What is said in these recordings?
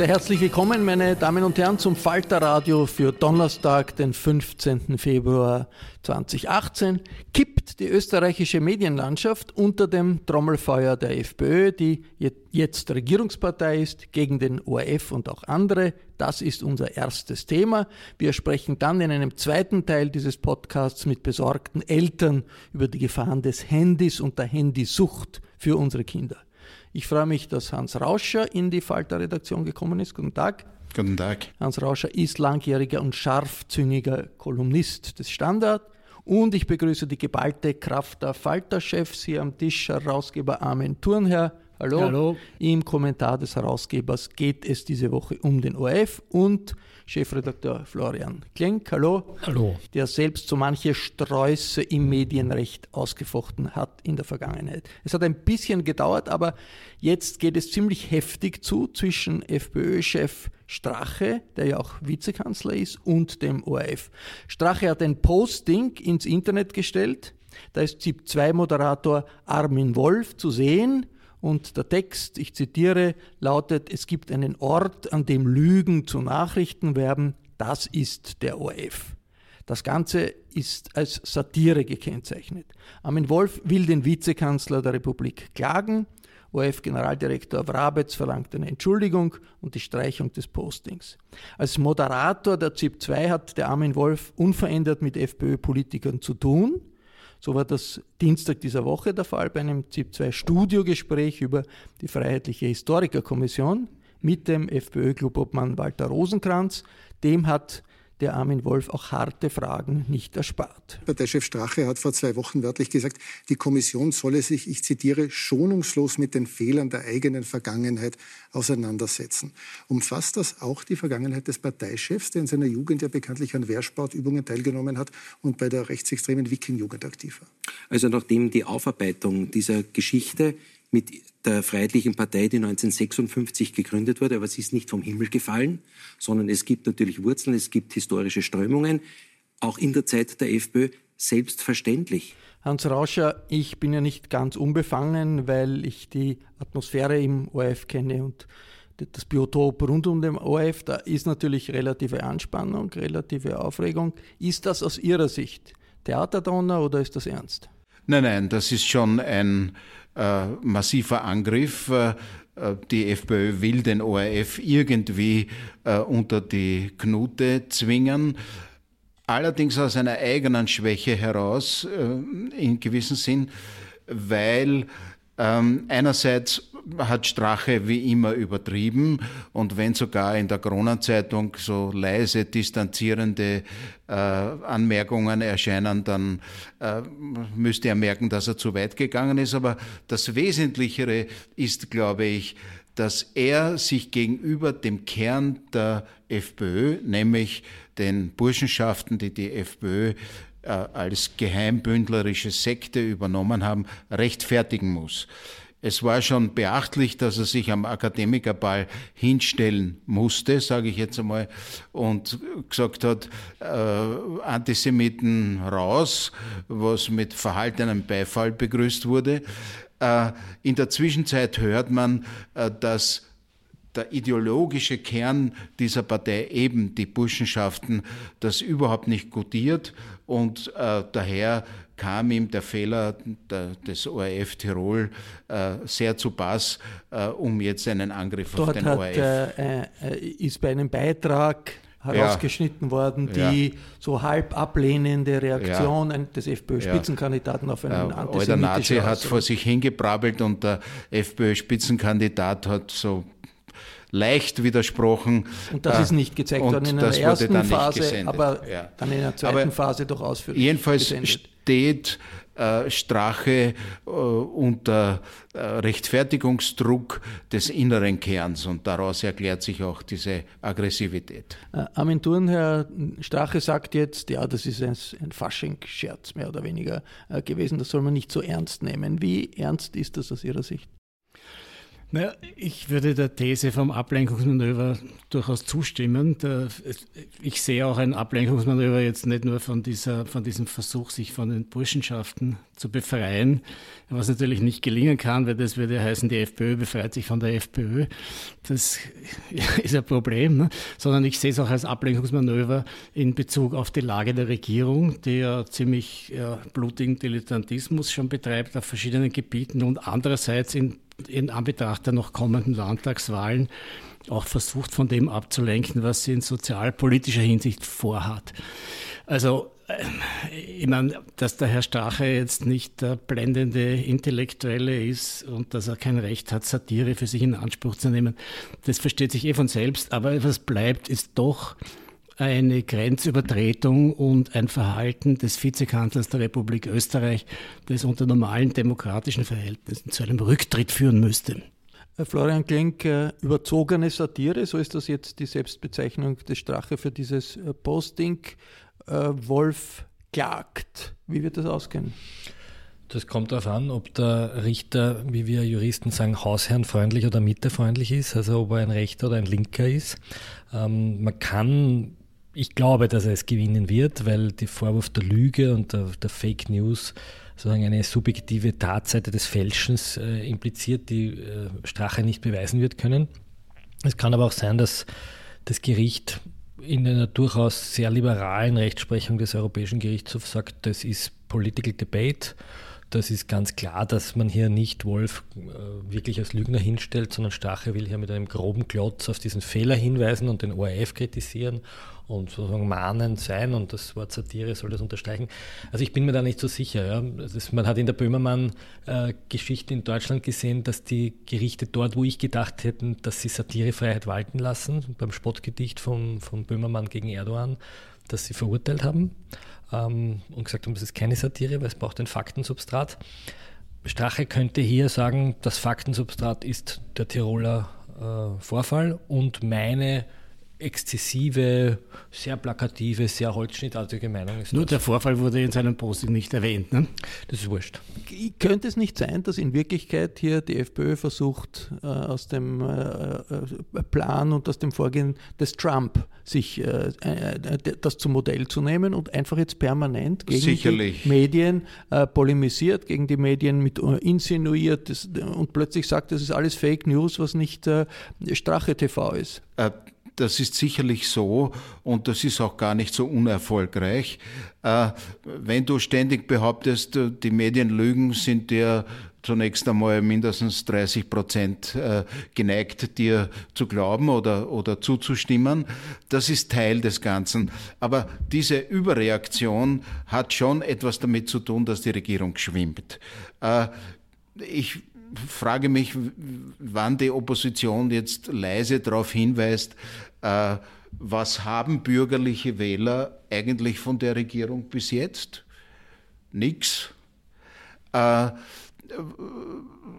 Sehr herzlich willkommen, meine Damen und Herren, zum Falterradio für Donnerstag, den 15. Februar 2018. Kippt die österreichische Medienlandschaft unter dem Trommelfeuer der FPÖ, die jetzt Regierungspartei ist, gegen den ORF und auch andere. Das ist unser erstes Thema. Wir sprechen dann in einem zweiten Teil dieses Podcasts mit besorgten Eltern über die Gefahren des Handys und der Handysucht für unsere Kinder. Ich freue mich, dass Hans Rauscher in die Falter-Redaktion gekommen ist. Guten Tag. Guten Tag. Hans Rauscher ist langjähriger und scharfzüngiger Kolumnist des Standard. Und ich begrüße die geballte Kraft der Falter-Chefs hier am Tisch, Herausgeber Armin Thurnherr. Hallo. Hallo. Im Kommentar des Herausgebers geht es diese Woche um den ORF und Chefredakteur Florian Klenk, hallo. Hallo. Der selbst so manche Sträuße im Medienrecht ausgefochten hat in der Vergangenheit. Es hat ein bisschen gedauert, aber jetzt geht es ziemlich heftig zu zwischen FPÖ-Chef Strache, der ja auch Vizekanzler ist, und dem ORF. Strache hat ein Posting ins Internet gestellt. Da ist ZIP-2-Moderator Armin Wolf zu sehen und der Text, ich zitiere, lautet, es gibt einen Ort, an dem Lügen zu Nachrichten werden, das ist der ORF. Das Ganze ist als Satire gekennzeichnet. Armin Wolf will den Vizekanzler der Republik klagen. ORF-Generaldirektor Wrabetz verlangt eine Entschuldigung und die Streichung des Postings. Als Moderator der ZIP 2 hat der Armin Wolf unverändert mit FPÖ-Politikern zu tun. So war das Dienstag dieser Woche der Fall bei einem ZIP-2-Studiogespräch über die Freiheitliche Historikerkommission mit dem FPÖ-Clubobmann Walter Rosenkranz. Dem hat der Armin Wolf auch harte Fragen nicht erspart. Parteichef Strache hat vor zwei Wochen wörtlich gesagt, die Kommission solle sich, ich zitiere, schonungslos mit den Fehlern der eigenen Vergangenheit auseinandersetzen. Umfasst das auch die Vergangenheit des Parteichefs, der in seiner Jugend ja bekanntlich an Wehrsportübungen teilgenommen hat und bei der rechtsextremen Wiking-Jugend aktiv war? Also nachdem die Aufarbeitung dieser Geschichte mit der Freiheitlichen Partei, die 1956 gegründet wurde, aber sie ist nicht vom Himmel gefallen, sondern es gibt natürlich Wurzeln, es gibt historische Strömungen, auch in der Zeit der FPÖ selbstverständlich. Hans Rauscher, ich bin ja nicht ganz unbefangen, weil ich die Atmosphäre im ORF kenne und das Biotop rund um den ORF, da ist natürlich relative Anspannung, relative Aufregung. Ist das aus Ihrer Sicht Theaterdonner oder ist das ernst? Nein, nein, das ist schon ein äh, massiver Angriff. Äh, die FPÖ will den ORF irgendwie äh, unter die Knute zwingen. Allerdings aus einer eigenen Schwäche heraus, äh, in gewissem Sinn, weil Ähm, einerseits hat Strache wie immer übertrieben und wenn sogar in der Kronenzeitung so leise distanzierende äh, Anmerkungen erscheinen, dann äh, müsste er merken, dass er zu weit gegangen ist. Aber das Wesentlichere ist, glaube ich, dass er sich gegenüber dem Kern der FPÖ, nämlich den Burschenschaften, die die FPÖ als geheimbündlerische Sekte übernommen haben, rechtfertigen muss. Es war schon beachtlich, dass er sich am Akademikerball hinstellen musste, sage ich jetzt einmal, und gesagt hat, äh, Antisemiten raus, was mit verhaltenem Beifall begrüßt wurde. Äh, in der Zwischenzeit hört man, äh, dass der ideologische Kern dieser Partei eben die Burschenschaften das überhaupt nicht gutiert und äh, daher kam ihm der Fehler der, des ORF Tirol äh, sehr zu Pass, äh, um jetzt einen Angriff Dort auf den hat, ORF. Äh, äh, ist bei einem Beitrag herausgeschnitten ja. worden, die ja. so halb ablehnende Reaktion ja. des FPÖ-Spitzenkandidaten auf einen äh, Der Nazi hat vor sich hingebrabbelt und der FPÖ-Spitzenkandidat hat so leicht widersprochen. Und das äh, ist nicht gezeigt worden in der ersten Phase, aber ja. dann in der zweiten aber Phase doch ausführlich. Jedenfalls gesendet. steht äh, Strache äh, unter äh, Rechtfertigungsdruck des inneren Kerns und daraus erklärt sich auch diese Aggressivität. Äh, Aventuren, Herr Strache sagt jetzt, ja, das ist ein, ein Fasching-Scherz mehr oder weniger äh, gewesen, das soll man nicht so ernst nehmen. Wie ernst ist das aus Ihrer Sicht? Naja, ich würde der These vom Ablenkungsmanöver durchaus zustimmen. Ich sehe auch ein Ablenkungsmanöver jetzt nicht nur von, dieser, von diesem Versuch, sich von den Burschenschaften zu befreien, was natürlich nicht gelingen kann, weil das würde heißen, die FPÖ befreit sich von der FPÖ. Das ist ein Problem, ne? sondern ich sehe es auch als Ablenkungsmanöver in Bezug auf die Lage der Regierung, die ja ziemlich ja, blutigen Dilettantismus schon betreibt auf verschiedenen Gebieten und andererseits in in Anbetracht der noch kommenden Landtagswahlen auch versucht, von dem abzulenken, was sie in sozialpolitischer Hinsicht vorhat. Also, äh, ich meine, dass der Herr Strache jetzt nicht der blendende Intellektuelle ist und dass er kein Recht hat, Satire für sich in Anspruch zu nehmen, das versteht sich eh von selbst. Aber was bleibt, ist doch eine Grenzübertretung und ein Verhalten des Vizekanzlers der Republik Österreich, das unter normalen demokratischen Verhältnissen zu einem Rücktritt führen müsste. Florian Klenk, äh, überzogene Satire, so ist das jetzt die Selbstbezeichnung des Strache für dieses äh, Posting. Äh, Wolf klagt. Wie wird das ausgehen? Das kommt darauf an, ob der Richter, wie wir Juristen sagen, hausherrenfreundlich oder mittefreundlich ist, also ob er ein Rechter oder ein Linker ist. Ähm, man kann ich glaube, dass er es gewinnen wird, weil der Vorwurf der Lüge und der, der Fake News sozusagen eine subjektive Tatseite des Fälschens äh, impliziert, die äh, Strache nicht beweisen wird können. Es kann aber auch sein, dass das Gericht in einer durchaus sehr liberalen Rechtsprechung des Europäischen Gerichtshofs sagt, das ist Political Debate. Das ist ganz klar, dass man hier nicht Wolf äh, wirklich als Lügner hinstellt, sondern Strache will hier mit einem groben Klotz auf diesen Fehler hinweisen und den ORF kritisieren und sozusagen mahnend sein und das Wort Satire soll das unterstreichen. Also ich bin mir da nicht so sicher. Ja. Ist, man hat in der Böhmermann-Geschichte in Deutschland gesehen, dass die Gerichte dort, wo ich gedacht hätte, dass sie Satirefreiheit walten lassen, beim Spottgedicht von, von Böhmermann gegen Erdogan, dass sie verurteilt haben ähm, und gesagt haben, das ist keine Satire, weil es braucht ein Faktensubstrat. Strache könnte hier sagen, das Faktensubstrat ist der Tiroler äh, Vorfall und meine exzessive, sehr plakative, sehr holzschnittartige Meinung ist. Nur das. der Vorfall wurde in seinem Posting nicht erwähnt. Ne? Das ist wurscht. Könnte es nicht sein, dass in Wirklichkeit hier die FPÖ versucht, äh, aus dem äh, äh, Plan und aus dem Vorgehen des Trump sich äh, äh, das zum Modell zu nehmen und einfach jetzt permanent gegen Sicherlich. die Medien äh, polemisiert, gegen die Medien mit insinuiert und plötzlich sagt, das ist alles Fake News, was nicht Strache TV ist? Das ist sicherlich so und das ist auch gar nicht so unerfolgreich. Äh, wenn du ständig behauptest, äh, die Medien lügen, sind dir zunächst einmal mindestens 30 Prozent äh, geneigt, dir zu glauben oder, oder zuzustimmen. Das ist Teil des Ganzen. Aber diese Überreaktion hat schon etwas damit zu tun, dass die Regierung schwimmt. Ich frage mich, wann die Opposition jetzt leise darauf hinweist, äh, was haben bürgerliche Wähler eigentlich von der Regierung bis jetzt? Nix. Äh,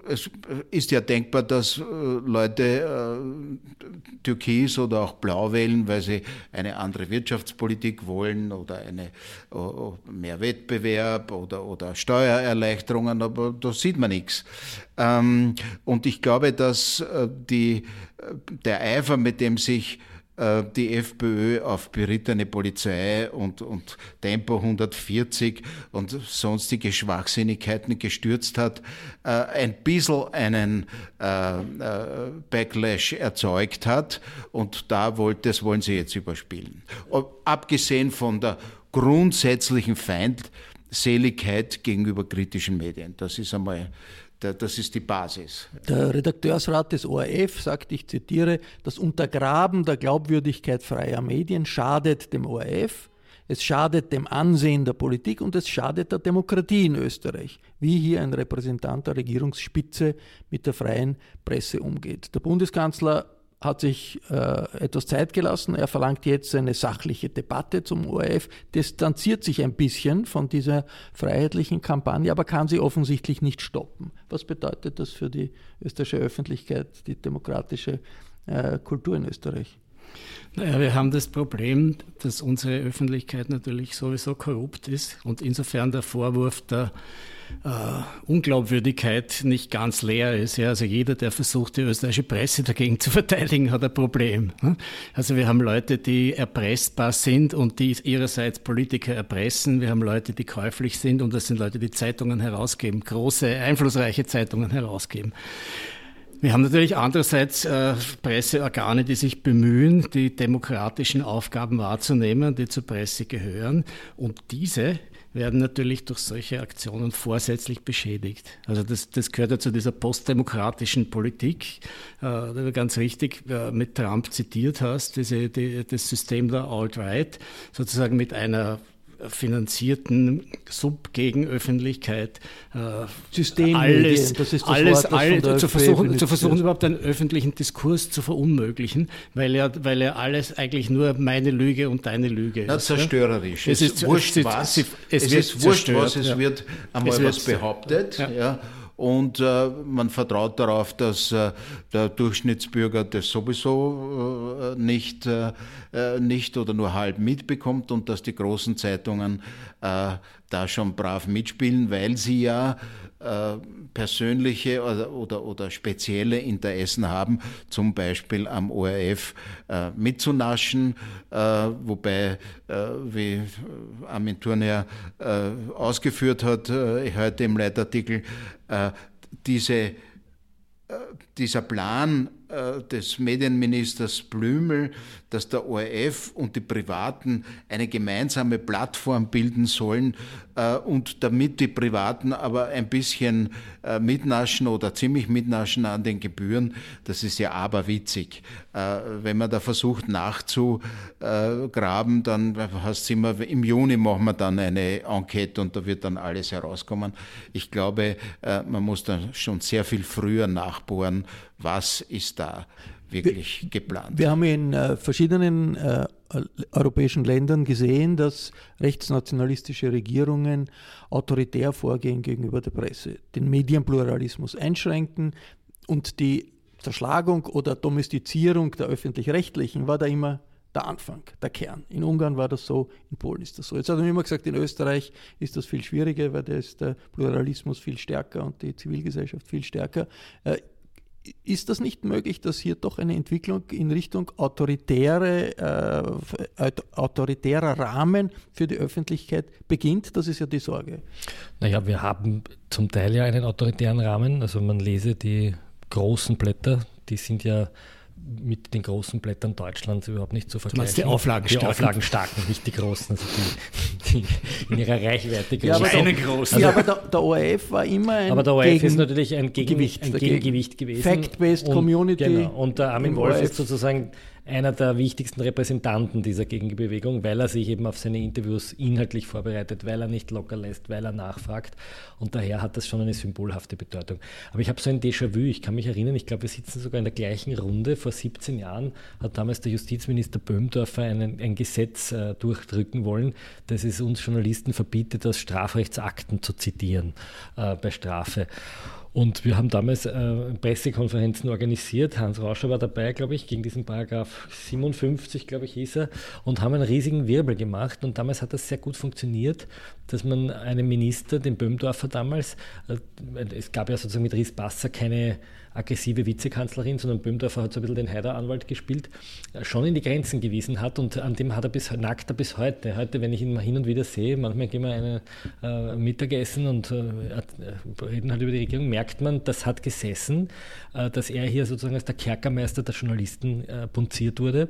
es ist ja denkbar, dass äh, Leute äh, Türkis oder auch Blau wählen, weil sie eine andere Wirtschaftspolitik wollen oder eine, mehr Wettbewerb oder, oder Steuererleichterungen, aber da sieht man nichts. Ähm, und ich glaube, dass äh, die, der Eifer, mit dem sich äh, die FPÖ auf berittene Polizei und, und Tempo 140 und sonstige Schwachsinnigkeiten gestürzt hat, äh, ein bisschen einen äh, Backlash erzeugt hat und da wollte, das wollen sie jetzt überspielen. Abgesehen von der grundsätzlichen Feindseligkeit gegenüber kritischen Medien. Das ist einmal das ist die Basis. Der Redakteursrat des ORF sagt, ich zitiere, das Untergraben der Glaubwürdigkeit freier Medien schadet dem ORF, es schadet dem Ansehen der Politik und es schadet der Demokratie in Österreich, wie hier ein Repräsentant der Regierungsspitze mit der freien Presse umgeht. Der Bundeskanzler hat sich äh, etwas Zeit gelassen. Er verlangt jetzt eine sachliche Debatte zum ORF, distanziert sich ein bisschen von dieser freiheitlichen Kampagne, aber kann sie offensichtlich nicht stoppen. Was bedeutet das für die österreichische Öffentlichkeit, die demokratische äh, Kultur in Österreich? Naja, wir haben das Problem, dass unsere Öffentlichkeit natürlich sowieso korrupt ist und insofern der Vorwurf der äh, Unglaubwürdigkeit nicht ganz leer ist. Ja, also jeder, der versucht, die österreichische Presse dagegen zu verteidigen, hat ein Problem. Ne? Also wir haben Leute, die erpressbar sind und die ihrerseits Politiker erpressen. Wir haben Leute, die käuflich sind und das sind Leute, die Zeitungen herausgeben, große, einflussreiche Zeitungen herausgeben. Wir haben natürlich andererseits äh, Presseorgane, die sich bemühen, die demokratischen Aufgaben wahrzunehmen, die zur Presse gehören. Und diese werden natürlich durch solche Aktionen vorsätzlich beschädigt. Also das, das gehört ja zu dieser postdemokratischen Politik, äh, du ganz richtig äh, mit Trump zitiert hast, diese, die, das System der Alt-Right, sozusagen mit einer finanzierten Subgegenöffentlichkeit äh, Systemmedien, das ist das alles, Wort, alles zu versuchen, zu versuchen überhaupt einen öffentlichen Diskurs zu verunmöglichen, weil er, weil er alles eigentlich nur meine Lüge und deine Lüge Na, ist. zerstörerisch. Es, es ist wurscht was, es, es, es ist wurscht was, es ja. wird einmal es was behauptet, ja. ja und äh, man vertraut darauf, dass äh, der Durchschnittsbürger das sowieso äh, nicht, äh, äh, nicht oder nur halb mitbekommt und dass die großen Zeitungen äh, da schon brav mitspielen, weil sie ja persönliche oder, oder, oder, spezielle Interessen haben, zum Beispiel am ORF äh, mitzunaschen, äh, wobei, äh, wie Armin Turner äh, ausgeführt hat, äh, heute im Leitartikel, diese, dieser Plan des Medienministers Blümel, dass der ORF und die Privaten eine gemeinsame Plattform bilden sollen äh, und damit die Privaten aber ein bisschen äh, mitnaschen oder ziemlich mitnaschen an den Gebühren, das ist ja aberwitzig. Äh, wenn man da versucht nachzugraben, dann hast du immer, im Juni machen wir dann eine Enquete und da wird dann alles herauskommen. Ich glaube, äh, man muss dann schon sehr viel früher nachbohren, was ist da wirklich wir, geplant. Wir haben in äh, verschiedenen äh, europäischen Ländern gesehen, dass rechtsnationalistische Regierungen autoritär vorgehen gegenüber der Presse, den Medienpluralismus einschränken und die Zerschlagung oder Domestizierung der öffentlich-rechtlichen war da immer der Anfang, der Kern. In Ungarn war das so, in Polen ist das so. Jetzt hat man immer gesagt, in Österreich ist das viel schwieriger, weil da ist der Pluralismus viel stärker und die Zivilgesellschaft viel stärker. Ist das nicht möglich, dass hier doch eine Entwicklung in Richtung autoritäre, äh, autoritärer Rahmen für die Öffentlichkeit beginnt? Das ist ja die Sorge. Naja, wir haben zum Teil ja einen autoritären Rahmen. Also man lese die großen Blätter, die sind ja mit den großen Blättern Deutschlands überhaupt nicht zu vergleichen. die Auflagenstarken? Die Auflagenstarken, nicht die großen, also die, die in ihrer Reichweite großen. Ja, aber, der, großen. ja, aber der, der, ORF war immer ein Aber der ORF Gegen ist natürlich ein, Gegen, Gewicht, ein Gegengewicht gewesen. Fact-based Community. Genau. Und der Armin Wolf ORF. ist sozusagen einer der wichtigsten Repräsentanten dieser Gegenbewegung, weil er sich eben auf seine Interviews inhaltlich vorbereitet, weil er nicht locker lässt, weil er nachfragt. Und daher hat das schon eine symbolhafte Bedeutung. Aber ich habe so ein Déjà-vu. Ich kann mich erinnern, ich glaube, wir sitzen sogar in der gleichen Runde. Vor 17 Jahren hat damals der Justizminister Böhmdorfer einen, ein Gesetz äh, durchdrücken wollen, das es uns Journalisten verbietet, aus Strafrechtsakten zu zitieren äh, bei Strafe. Und wir haben damals äh, Pressekonferenzen organisiert. Hans Rauscher war dabei, glaube ich, gegen diesen Paragraph 57, glaube ich, hieß er, und haben einen riesigen Wirbel gemacht. Und damals hat das sehr gut funktioniert, dass man einem Minister, den Böhmdorfer damals, äh, es gab ja sozusagen mit Ries Basser keine aggressive Vizekanzlerin, sondern Böhmdorfer hat so ein bisschen den Heideranwalt gespielt, äh, schon in die Grenzen gewiesen hat und an dem hat er bis, nackt er bis heute. Heute, wenn ich ihn mal hin und wieder sehe, manchmal gehen wir eine äh, Mittagessen und äh, äh, reden halt über die Regierung, merkt man, das hat gesessen, äh, dass er hier sozusagen als der Kerkermeister der Journalisten äh, punziert wurde.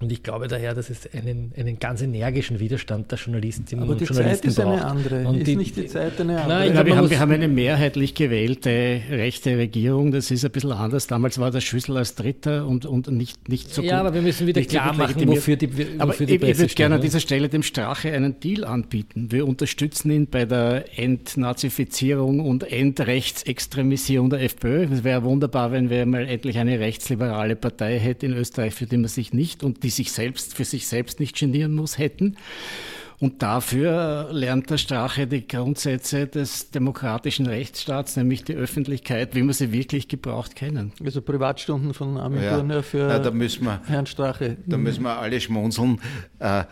Und ich glaube daher, dass es einen, einen ganz energischen Widerstand der Journalistinnen Aber und die Journalisten Zeit ist eine andere. Und ist die, nicht die Zeit eine andere? Nein, glaube, wir, haben, wir haben eine mehrheitlich gewählte rechte Regierung. Das ist ein bisschen anders. Damals war der Schüssel als Dritter und, und nicht, nicht so Ja, gut, aber wir müssen wieder klar machen, wofür die, wofür Aber die ich, ich Presse würde gerne an ne? dieser Stelle dem Strache einen Deal anbieten. Wir unterstützen ihn bei der Entnazifizierung und Endrechtsextremisierung der FPÖ. Es wäre wunderbar, wenn wir mal endlich eine rechtsliberale Partei hätten in Österreich, für die man sich nicht und die sich selbst für sich selbst nicht genieren muss, hätten. Und dafür lernt der Strache die Grundsätze des demokratischen Rechtsstaats, nämlich die Öffentlichkeit, wie man sie wirklich gebraucht kennen. Also Privatstunden von Armin Ja. Thurner für Ja, da müssen wir- Herrn Strache. Da müssen wir alle schmunzeln. Äh,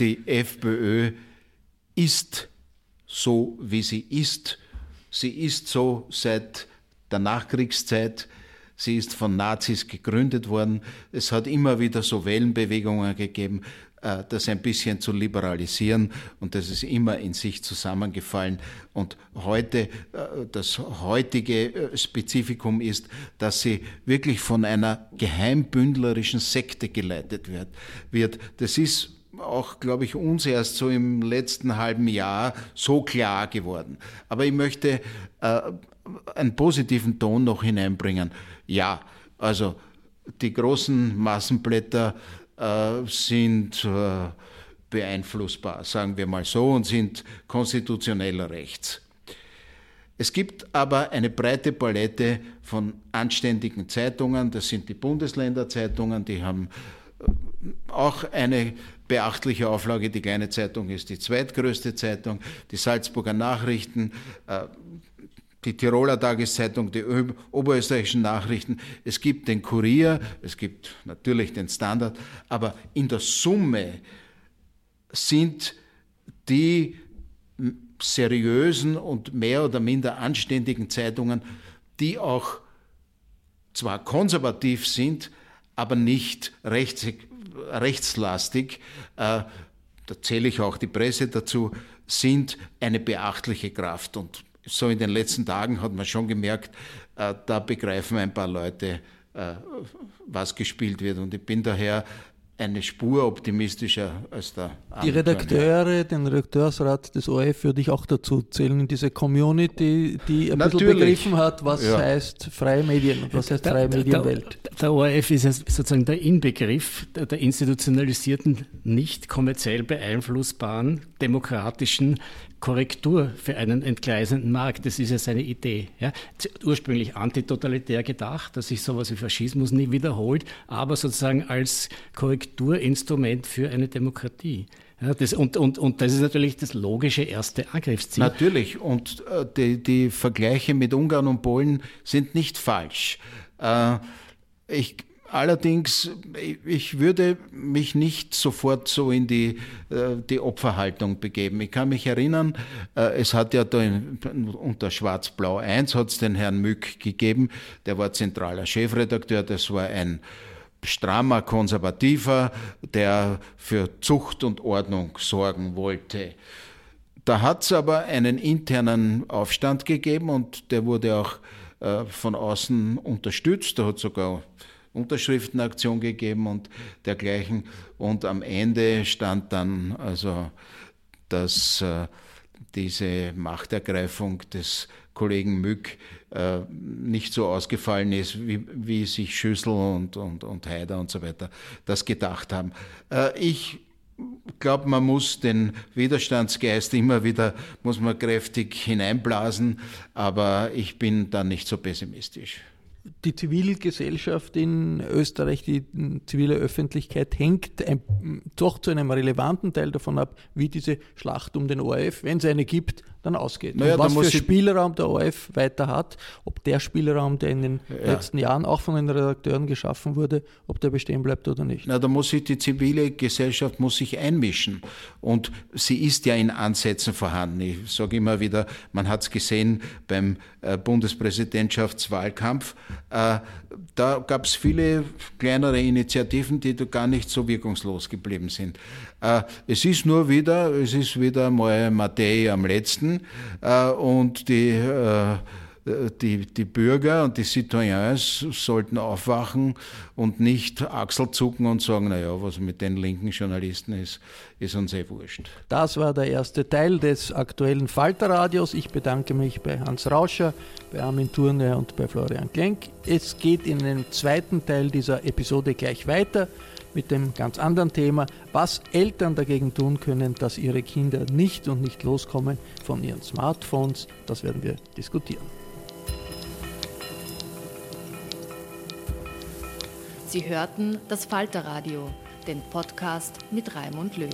Die FPÖ ist so, wie sie ist. Sie ist so seit der Nachkriegszeit. Sie ist von Nazis gegründet worden. Es hat immer wieder so Wellenbewegungen gegeben, äh, das ein bisschen zu liberalisieren und das ist immer in sich zusammengefallen. Und heute, äh, das heutige äh, Spezifikum ist, dass sie wirklich von einer geheimbündlerischen Sekte geleitet wird. Das ist auch, glaube ich, uns erst so im letzten halben Jahr so klar geworden. Aber ich möchte äh, einen positiven Ton noch hineinbringen. Ja, also die großen Massenblätter äh, sind äh, beeinflussbar, sagen wir mal so, und sind konstitutioneller Rechts. Es gibt aber eine breite Palette von anständigen Zeitungen. Das sind die Bundesländerzeitungen, die haben äh, auch eine beachtliche Auflage. Die kleine Zeitung ist die zweitgrößte Zeitung. Die Salzburger Nachrichten, äh, die Tiroler Tageszeitung, die oberösterreichischen Nachrichten. Es gibt den Kurier, es gibt natürlich den Standard, aber in der Summe sind die seriösen und mehr oder minder anständigen Zeitungen, die auch zwar konservativ sind, aber nicht rechts, rechtslastig, äh, da zähle ich auch die Presse dazu, sind eine beachtliche Kraft. Und so in den letzten Tagen hat man schon gemerkt, äh, da begreifen ein paar Leute, äh, was gespielt wird. Und ich bin daher eine Spur optimistischer als der Die andere. Redakteure, den Redakteursrat des ORF würde ich auch dazu zählen, in diese Community, die ein bisschen Natürlich. begriffen hat, was Ja. heißt freie Medien und was heißt Der- freie der- Medienwelt. Der, der ORF ist sozusagen der Inbegriff der, der institutionalisierten, nicht kommerziell beeinflussbaren, demokratischen Korrektur für einen entgleisenden Markt. Das ist ja seine Idee. Ja. Ursprünglich antitotalitär gedacht, dass sich sowas wie Faschismus nie wiederholt, aber sozusagen als Korrekturinstrument für eine Demokratie. Ja, das, und, und, und das ist natürlich das logische erste Angriffsziel. Natürlich, und äh, die, die Vergleiche mit Ungarn und Polen sind nicht falsch. Äh, ich, allerdings, ich- würde mich nicht sofort so in die, äh, die Opferhaltung begeben. Ich kann mich erinnern, äh, es hat ja da in, unter Schwarz-Blau 1 hat es den Herrn Mück gegeben, der war zentraler Chefredakteur, das war ein strammer Konservativer, der für Zucht und Ordnung sorgen wollte. Da hat es aber einen internen Aufstand gegeben und der wurde auch äh, von außen unterstützt. Da hat sogar Unterschriftenaktion gegeben und dergleichen. Und am Ende stand dann also das äh, diese Machtergreifung des Kollegen Mück äh, nicht so ausgefallen ist, wie, wie sich Schüssel und, und, und Haider und so weiter das gedacht haben. Äh, ich glaube, man muss den Widerstandsgeist immer wieder, muss man kräftig hineinblasen, aber ich bin da nicht so pessimistisch die Zivilgesellschaft in Österreich, die zivile Öffentlichkeit hängt ein, doch zu einem relevanten Teil davon ab, wie diese Schlacht um den ORF, wenn es eine gibt, dann ausgeht. Naja, was für Spielraum der ORF weiter hat, ob der Spielraum, der in den ja. letzten Jahren auch von den Redakteuren geschaffen wurde, ob der bestehen bleibt oder nicht. Na, da muss sich die zivile Gesellschaft muss sich einmischen. Und sie ist ja in Ansätzen vorhanden. Ich sage immer wieder, man hat es gesehen beim äh, Bundespräsidentschaftswahlkampf. Äh, da gab es viele kleinere Initiativen, die gar nicht so wirkungslos geblieben sind. Äh, es ist nur wieder, es ist wieder mal Matei am letzten äh, und die die, die Bürger und die Citoyens sollten aufwachen und nicht Achselzucken und sagen, naja, was mit den linken Journalisten ist, ist uns eh wurscht. Das war der erste Teil des aktuellen Falterradios. Ich bedanke mich bei Hans Rauscher, bei Armin Thurne und bei Florian Klenk. Es geht in dem zweiten Teil dieser Episode gleich weiter mit dem ganz anderen Thema, was Eltern dagegen tun können, dass ihre Kinder nicht und nicht loskommen von ihren Smartphones. Das werden wir diskutieren. Sie hörten das Falterradio, den Podcast mit Raimund Löw.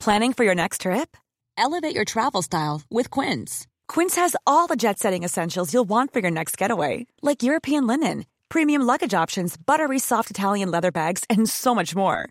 Planning for your next trip? Elevate your travel style with Quince. Quince has all the jet setting essentials you'll want for your next getaway, like European linen, premium luggage options, buttery soft Italian leather bags, and so much more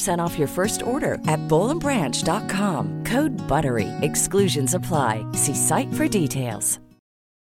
15% off your first order at bowlandbranch.com. Code BUTTERY. Exclusions apply. See site for details.